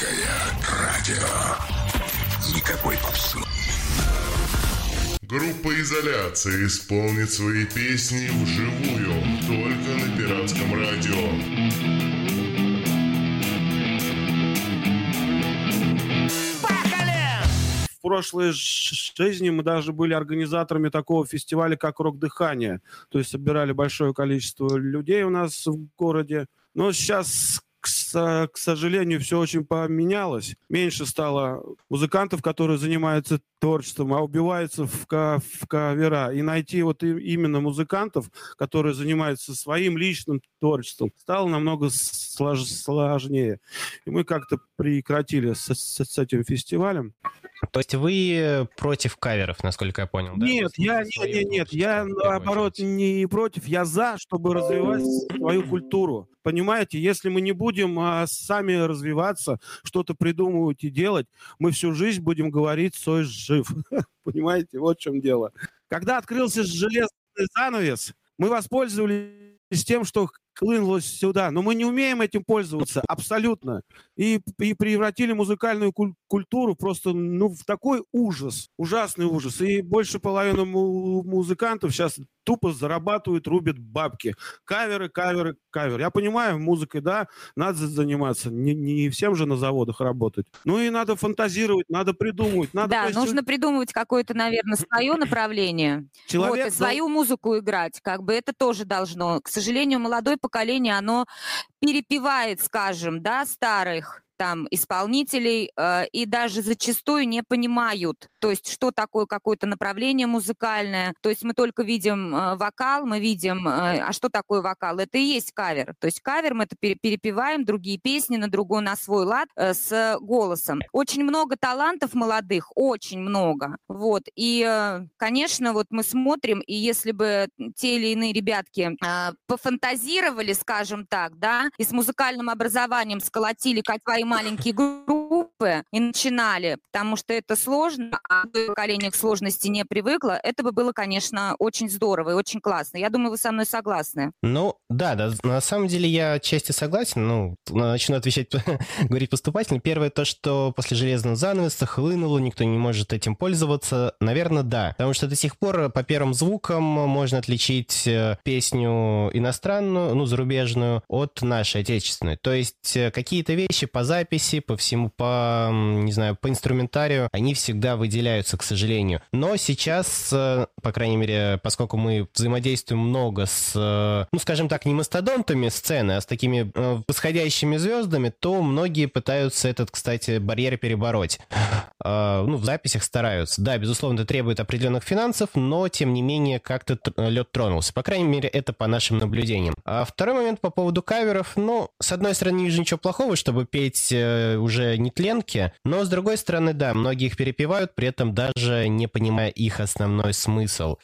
Русское радио. Никакой попсы. Группа «Изоляция» исполнит свои песни вживую только на пиратском радио. в прошлой жизни мы даже были организаторами такого фестиваля, как «Рок Дыхание». То есть собирали большое количество людей у нас в городе. Но сейчас, к, со- к сожалению, все очень поменялось. Меньше стало музыкантов, которые занимаются творчеством, а убиваются в, ка- в кавера. И найти вот именно музыкантов, которые занимаются своим личным творчеством, стало намного слож- сложнее. И мы как-то прекратили с- с- с этим фестивалем. То есть вы против каверов, насколько я понял, да? Нет, Вы я, нет, нет, нет, я наоборот очередь. не против, я за, чтобы развивать свою культуру. Понимаете, если мы не будем а, сами развиваться, что-то придумывать и делать, мы всю жизнь будем говорить «Сой жив». Понимаете, вот в чем дело. Когда открылся железный занавес, мы воспользовались тем, что хлынулось сюда, но мы не умеем этим пользоваться абсолютно. И, и превратили музыкальную куль- культуру просто ну, в такой ужас, ужасный ужас. И больше половины му- музыкантов сейчас тупо зарабатывают, рубят бабки. Каверы, каверы, каверы. Я понимаю, музыкой, да, надо заниматься. Не, не всем же на заводах работать. Ну и надо фантазировать, надо придумывать. Надо, Да, есть, нужно придумывать какое-то, наверное, свое направление. человек вот, и свою музыку играть. Как бы это тоже должно. К сожалению, молодое поколение, оно перепевает, скажем, да, старых там исполнителей э, и даже зачастую не понимают, то есть что такое какое-то направление музыкальное. То есть мы только видим э, вокал, мы видим, э, а что такое вокал? Это и есть кавер. То есть кавер мы это пере- перепеваем другие песни на другой, на свой лад э, с голосом. Очень много талантов молодых, очень много. Вот. И, э, конечно, вот мы смотрим, и если бы те или иные ребятки э, пофантазировали, скажем так, да, и с музыкальным образованием сколотили как свои маленькие группы и начинали, потому что это сложно, а поколение к сложности не привыкло, это бы было, конечно, очень здорово и очень классно. Я думаю, вы со мной согласны. Ну, да, да, на самом деле я отчасти согласен, ну, начну отвечать, говорить поступательно. Первое то, что после железного занавеса хлынуло, никто не может этим пользоваться, наверное, да. Потому что до сих пор по первым звукам можно отличить э, песню иностранную, ну, зарубежную, от нашей отечественной. То есть э, какие-то вещи по записи, по всему, по, не знаю, по инструментарию, они всегда выделяются, к сожалению. Но сейчас, э, по крайней мере, поскольку мы взаимодействуем много с, э, ну, скажем так, не мастодонтами сцены, а с такими э, восходящими звездами, то многие пытаются этот, кстати, барьер перебороть. Э, Ну, в записях стараются. Да, безусловно, это требует определенных финансов, но, тем не менее, как-то лед тронулся. По крайней мере, это по нашим наблюдениям. А второй момент по поводу каверов. Ну, с одной стороны, не вижу ничего плохого, чтобы петь э, уже не тленки, но, с другой стороны, да, многие их перепевают, при этом даже не понимая их основной смысл.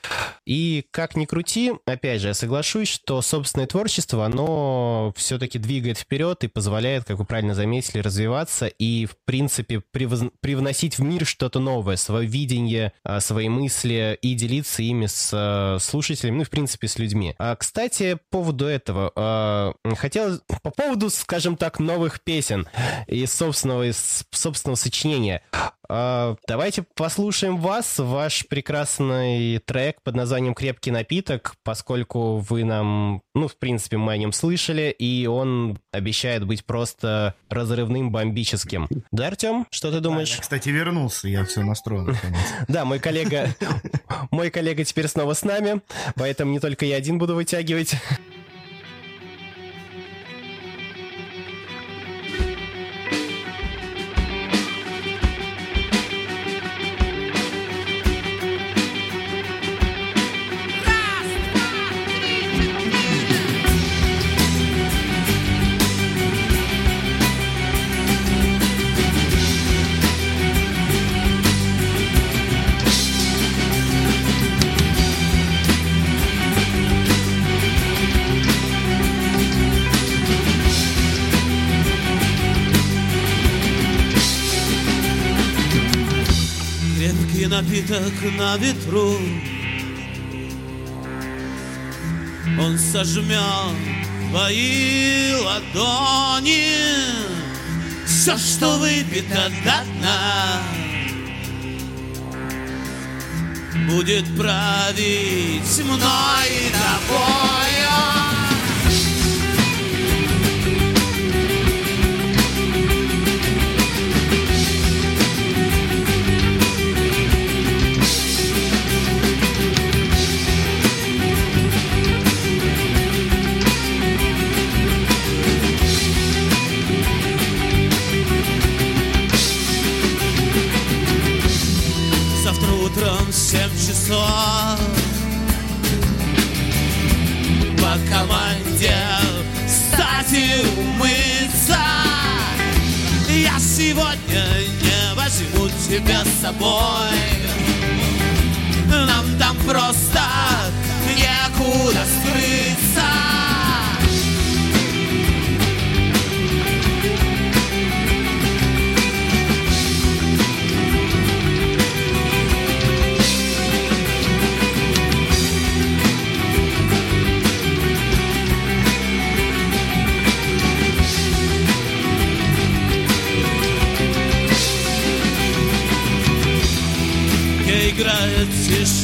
И как ни крути, опять же, я соглашусь, что собственное творчество, оно все-таки двигает вперед и позволяет, как вы правильно заметили, развиваться и, в принципе, превоз- привносить в мир что-то новое, свое видение, а, свои мысли и делиться ими с а, слушателями, ну и, в принципе, с людьми. А, Кстати, по поводу этого, а, хотел по поводу, скажем так, новых песен и собственного, собственного сочинения. А, Давайте послушаем вас, ваш прекрасный трек под названием «Крепкий напиток», поскольку вы нам, ну, в принципе, мы о нем слышали, и он обещает быть просто разрывным, бомбическим. Да, Артем, что ты думаешь? Я, кстати, вернулся, я все настроил. Да, мой коллега, мой коллега теперь снова с нами, поэтому не только я один буду вытягивать. Напиток на ветру. Он сожмет твои ладони. Все, что выпито до дна Будет править мной и тобою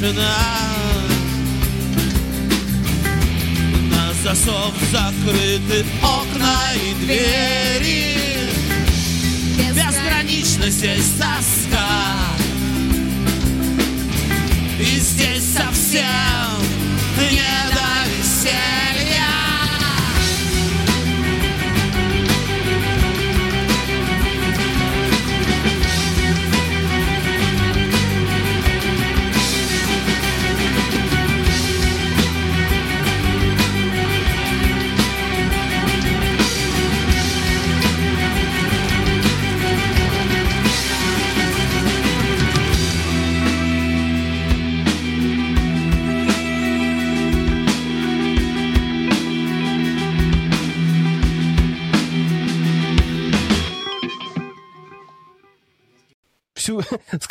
тишина. На засов закрыты окна и двери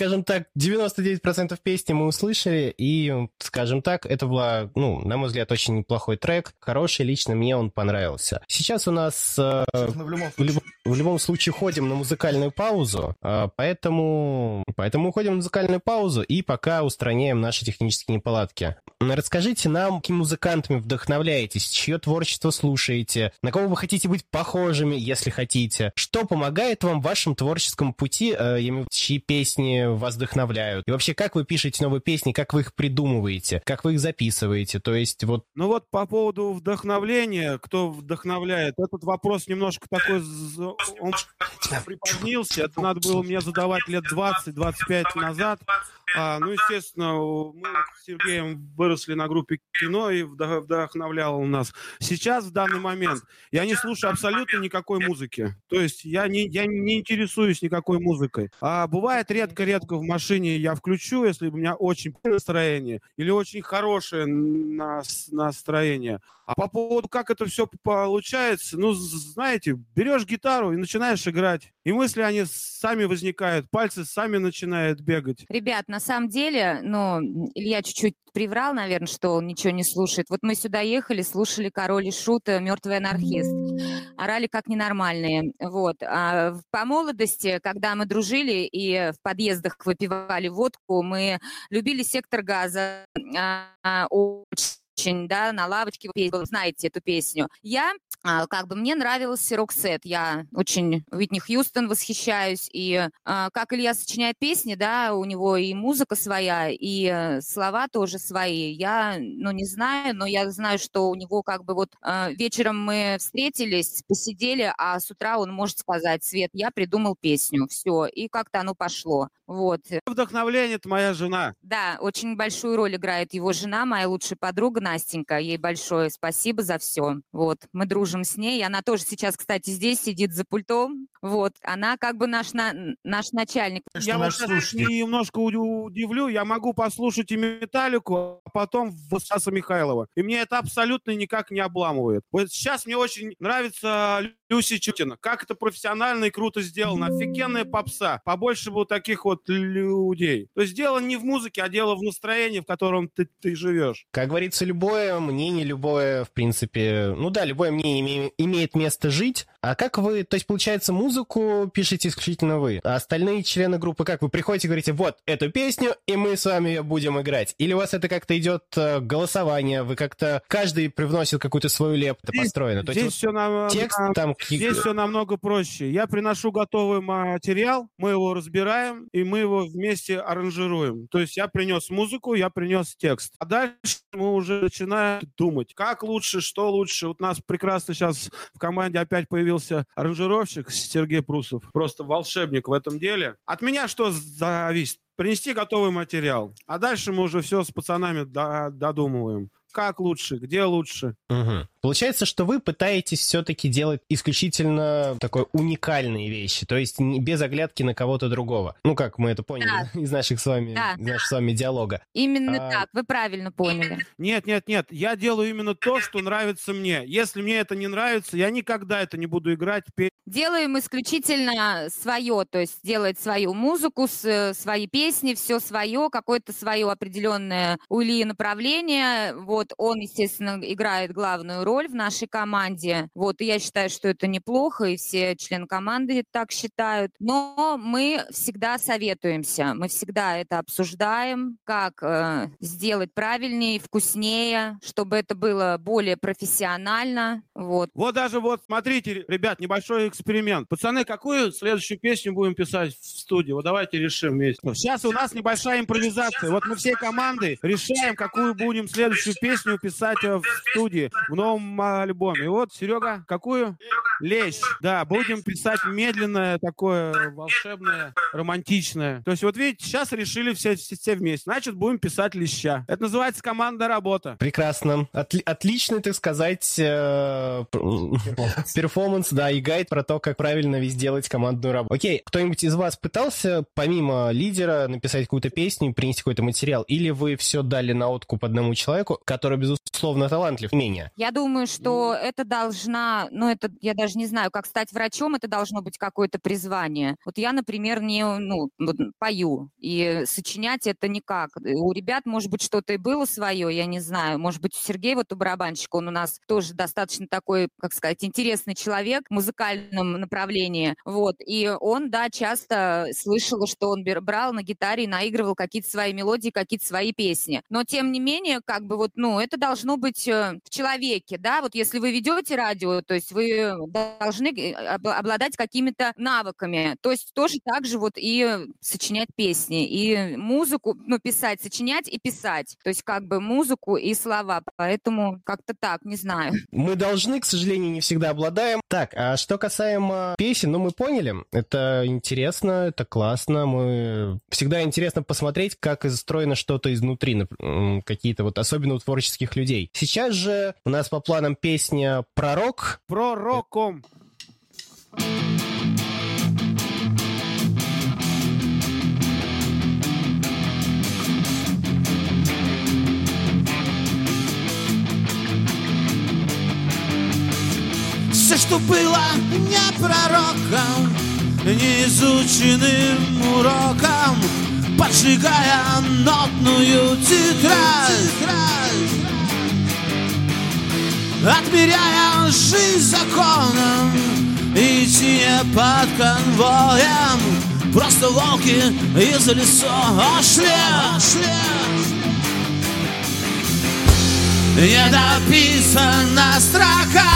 скажем так, 99% песни мы услышали, и, скажем так, это была, ну, на мой взгляд, очень неплохой трек, хороший, лично мне он понравился. Сейчас у нас э, в любом в, люб- в любом случае ходим на музыкальную паузу, э, поэтому, поэтому уходим на музыкальную паузу и пока устраняем наши технические неполадки. Расскажите нам, какими музыкантами вдохновляетесь, чье творчество слушаете, на кого вы хотите быть похожими, если хотите, что помогает вам в вашем творческом пути, э, чьи песни вдохновляют, и вообще, как вы пишете новые песни, как вы их придумываете, как вы их записываете, то есть вот Ну вот по поводу вдохновления, кто вдохновляет, этот вопрос немножко такой, он припозднился, это надо было мне задавать лет 20-25 назад. А, ну, естественно, мы с Сергеем выросли на группе кино и вдох- вдохновлял он нас. Сейчас, в данный момент, я не слушаю абсолютно никакой музыки. То есть я не, я не интересуюсь никакой музыкой. А бывает редко-редко в машине я включу, если у меня очень настроение или очень хорошее нас- настроение. А по поводу, как это все получается, ну, знаете, берешь гитару и начинаешь играть. И мысли, они сами возникают, пальцы сами начинают бегать. Ребят, на самом деле, ну, Илья чуть-чуть приврал, наверное, что он ничего не слушает. Вот мы сюда ехали, слушали Король и Шут, э, Мертвый анархист. Орали как ненормальные. Вот. А по молодости, когда мы дружили и в подъездах выпивали водку, мы любили сектор газа. а, очень, да, на лавочке петь, вы знаете эту песню. Я, а, как бы, мне нравился рок-сет, я очень Уитни Хьюстон восхищаюсь, и а, как Илья сочиняет песни, да, у него и музыка своя, и э, слова тоже свои. Я, ну, не знаю, но я знаю, что у него как бы вот а, вечером мы встретились, посидели, а с утра он может сказать, Свет, я придумал песню, все, и как-то оно пошло. Вот. Вдохновление – это моя жена. Да, очень большую роль играет его жена, моя лучшая подруга Настенька. Ей большое спасибо за все. Вот, мы дружим с ней. Она тоже сейчас, кстати, здесь сидит за пультом. Вот, она как бы наш, на- наш начальник. Что я вот наш сейчас слушатель? немножко уд- удивлю, я могу послушать и Металлику, а потом Стаса Михайлова. И мне это абсолютно никак не обламывает. Вот сейчас мне очень нравится Люси Чутина. Как это профессионально и круто сделано. Офигенная попса. Побольше бы таких вот людей. То есть дело не в музыке, а дело в настроении, в котором ты, ты живешь. Как говорится, любое мнение, любое, в принципе, ну да, любое мнение име- имеет место жить, А как вы, то есть, получается, музыку пишете исключительно вы, а остальные члены группы как? Вы приходите и говорите, вот, эту песню, и мы с вами ее будем играть? Или у вас это как-то идет э, голосование, вы как-то, каждый привносит какую-то свою лепту построено? То Здесь есть, все нам, текст нам- там... Здесь все намного проще. Я приношу готовый материал, мы его разбираем, и мы его вместе аранжируем. То есть я принес музыку, я принес текст. А дальше мы уже начинаем думать, как лучше, что лучше. Вот у нас прекрасно сейчас в команде опять появился аранжировщик Сергей Прусов. Просто волшебник в этом деле. От меня что зависит? Принести готовый материал. А дальше мы уже все с пацанами до- додумываем. Как лучше, где лучше. Мгм. Получается, что вы пытаетесь все-таки делать исключительно такой уникальные вещи, то есть не- без оглядки на кого-то другого. Ну, как мы это поняли из наших с вами, Да. из нашего с вами диалога. Именно А- так, вы правильно поняли. Нет, нет, нет. Я делаю именно то, что нравится мне. Если мне это не нравится, я никогда это не буду играть, петь. Делаем исключительно свое, то есть делает свою музыку, э, свои песни, все свое, какое-то свое определенное у Ильи направление. Вот он, естественно, играет главную роль в нашей команде. Вот и я считаю, что это неплохо, и все члены команды так считают. Но мы всегда советуемся, мы всегда это обсуждаем, как э, сделать правильнее, вкуснее, чтобы это было более профессионально. Вот. Вот даже вот, смотрите, ребят, небольшой эксперимент. Пацаны, какую следующую песню будем писать в студии? Вот давайте решим вместе. Сейчас у нас небольшая импровизация. Вот мы всей командой решаем, какую будем следующую песню писать э, в студии, в новом альбоме. И вот, Серега, какую? Лещ. Да, будем писать медленное, такое волшебное, романтичное. То есть вот видите, сейчас решили все, все, все вместе. Значит, будем писать леща. Это называется командная работа. Прекрасно. Отли- отличный, так сказать, э, перформанс, да, и гайд про то, как правильно весь делать командную работу. Окей, кто-нибудь из вас пытался, помимо лидера, написать какую-то песню, принести какой-то материал? Или вы все дали на откуп одному человеку, который, безусловно, талантлив, менее? Я думаю, что это должна, ну это, я даже не знаю, как стать врачом, это должно быть какое-то призвание. Вот я, например, не, ну, пою, и сочинять это никак. У ребят, может быть, что-то и было свое, я не знаю. Может быть, у Сергея, вот у барабанщика, он у нас тоже достаточно такой, как сказать, интересный человек в музыкальном направлении. Вот, и он, да, часто слышала, что он брал на гитаре и наигрывал какие-то свои мелодии, какие-то свои песни. Но, тем не менее, как бы вот, ну, это должно быть э, в человеке, да, вот если вы ведете радио, то есть вы должны э, об- обладать какими-то навыками, то есть тоже так же вот и сочинять песни, и музыку, ну, писать, сочинять и писать, то есть как бы музыку и слова, поэтому как-то так, не знаю. Мы должны, к сожалению, не всегда обладаем. Так, а что касаемо песен, ну мы поняли, это интересно, это классно, мы всегда интересно посмотреть, как застроено что-то изнутри, какие-то вот особенно у творческих людей. Сейчас же у нас по планам песня «Пророк». Пророком. Все, что было не пророком, не изученным уроком, поджигая нотную тетрадь, отмеряя жизнь законом, идти не под конвоем, просто волки из лесов шли. Недописана строка.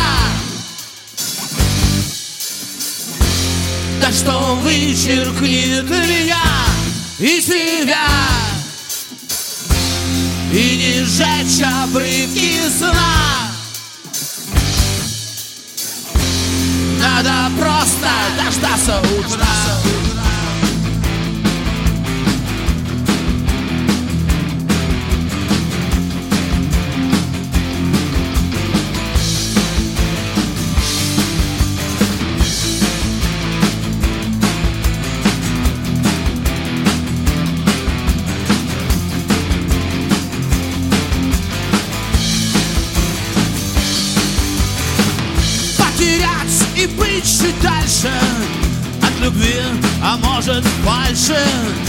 Да что вычеркнет меня и тебя? И не сжечь обрывки сна Надо просто дождаться утра потерять 是。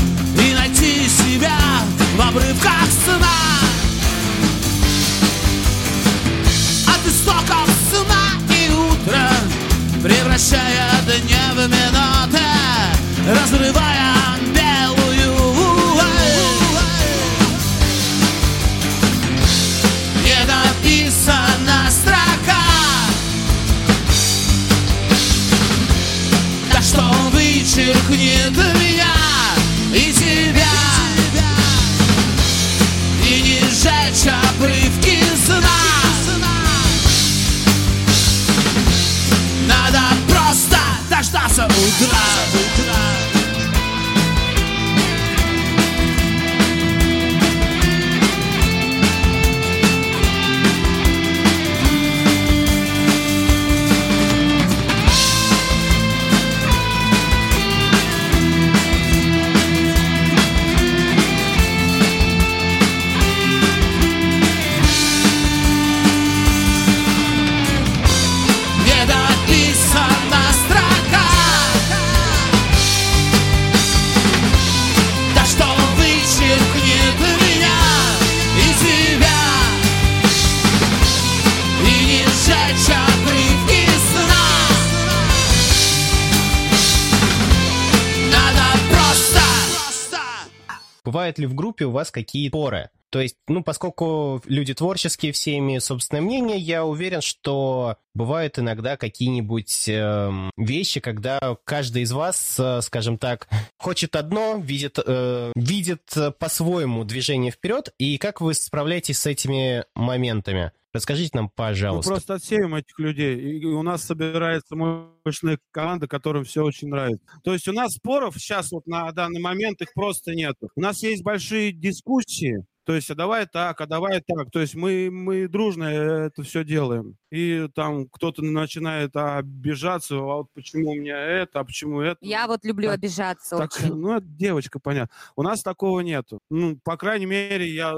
У вас какие поры? То есть, ну, поскольку люди творческие, все имеют собственное мнение, я уверен, что бывают иногда какие-нибудь эм, вещи, когда каждый из вас, э, скажем так, хочет одно, видит, э, видит э, по-своему движение вперед, и как вы справляетесь с этими моментами? Расскажите нам, Мы пожалуйста. просто отсеем этих людей. И у нас собирается мощная команда, которым все очень нравится. То есть у нас споров сейчас вот на данный момент их просто нет. У нас есть большие дискуссии. То есть, а давай так, а давай так. То есть мы, мы дружно это все делаем. И там кто-то начинает обижаться, а вот почему у меня это, а почему это. Я вот люблю Так, обижаться Так, очень. ну, это девочка, понятно. У нас такого нету. Ну, по крайней мере, я...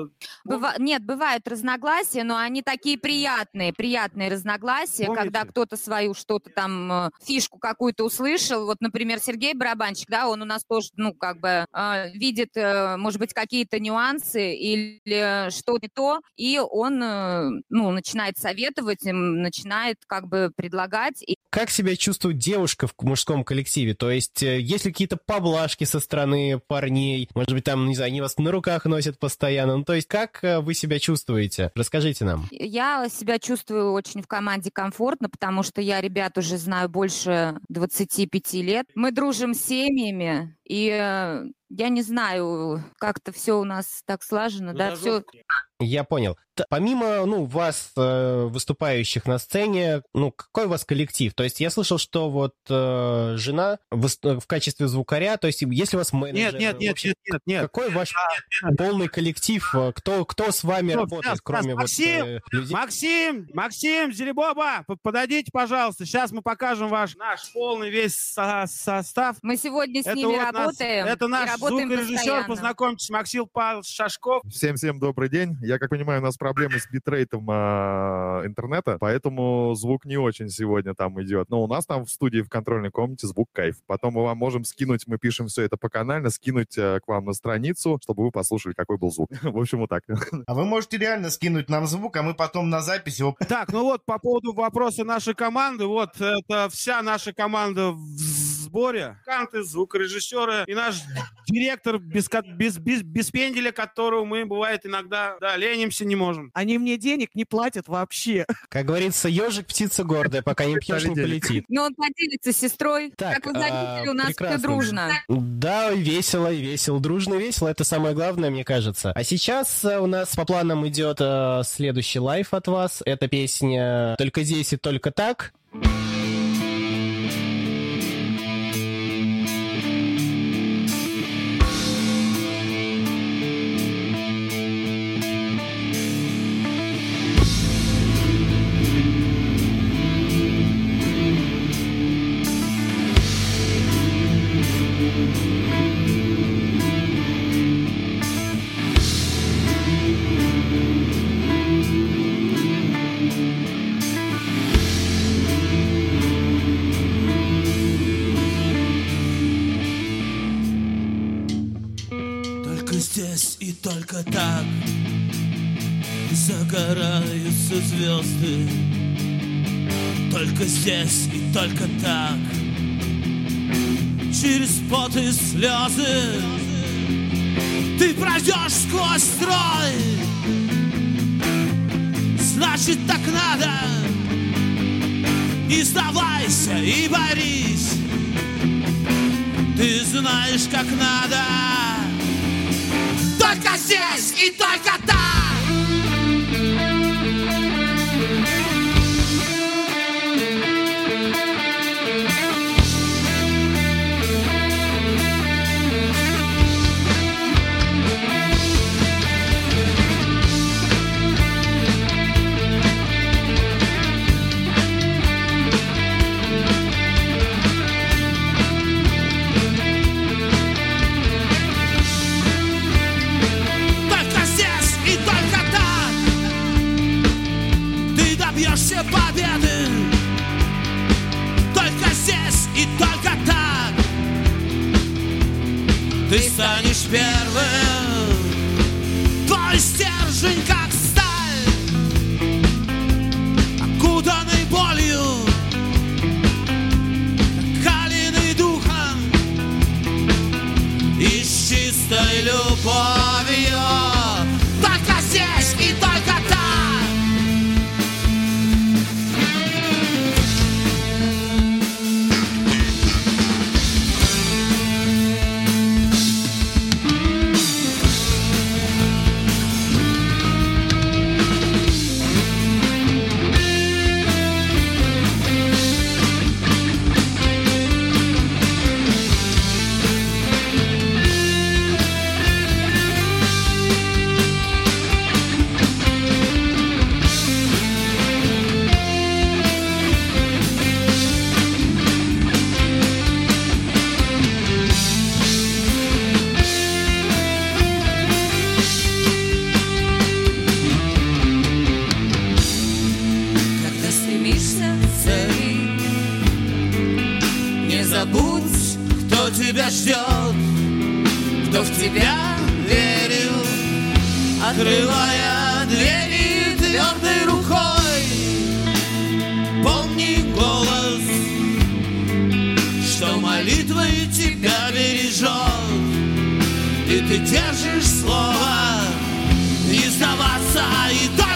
Быва- Нет, бывают разногласия, но они такие приятные, приятные разногласия, когда Помните? кто-то свою что-то там, э, фишку какую-то услышал. Вот, например, Сергей Барабанщик, да, он у нас тоже, ну, как бы э, видит, э, может быть, какие-то нюансы или что-то не то, и он, э, ну, начинает советовать, начинает как бы предлагать. И Как себя чувствует девушка в мужском коллективе? То есть, э, есть ли какие-то поблажки со стороны парней? Может быть, там, не знаю, они вас на руках носят постоянно? Ну, то есть, как э, вы себя чувствуете? Расскажите нам. Я себя чувствую очень в команде комфортно, потому что я ребят уже знаю больше 25 лет. Мы дружим с семьями, и э, я не знаю, как-то все у нас так слажено, да, все. Я понял. Т- Помимо, ну, вас, э, выступающих на сцене, ну, какой у вас коллектив? То есть я слышал, что вот э, жена выс- в качестве звукаря, то есть если у вас менеджер... Нет, нет, нет, вообще, нет, нет, нет. Какой ваш полный коллектив? Э, Кто, кто с вами Стоп, работает, сейчас, кроме сейчас, вот Максим, э, людей? Максим, Максим, Зелебоба, подойдите, пожалуйста. Сейчас мы покажем ваш наш полный весь со- состав. Мы сегодня с Это ними вот нас- работаем. это и наш работаем звукорежиссер, познакомьтесь, Максим Павлович Шашков. Всем-всем добрый день. Я, как понимаю, у нас проблемы с битрейтом а, интернета, поэтому звук не очень сегодня там идет. Но у нас там в студии в контрольной комнате звук кайф. Потом мы вам можем скинуть, мы пишем все это по канально, скинуть э, к вам на страницу, чтобы вы послушали, какой был звук. В общем, вот так. А вы можете реально скинуть нам звук, а мы потом на запись его... Так, ну вот по поводу вопроса нашей команды. Вот это вся наша команда в сборе. Канты, звукорежиссеры и наш директор без, без, без, без пенделя, которого мы, бывает, иногда да, ленимся, не можем. Они мне денег не платят вообще. Как говорится, ежик птица гордая, пока не пьешь, не полетит. Но он поделится с сестрой. Так, как вы а, заметили, у нас все дружно. Да, весело, весело, дружно, весело. Это самое главное, мне кажется. А сейчас э, у нас по планам идет э, следующий лайф от вас. Это песня «Только здесь и только так». Только только так. Загораются звезды. Только здесь и только так. Через пот и слезы. Ты пройдешь сквозь строй. Значит так надо. И сдавайся, и борись. Ты знаешь как надо Только здесь и только так Ты станешь первым ты держишь слово, не сдаваться и сдаваться.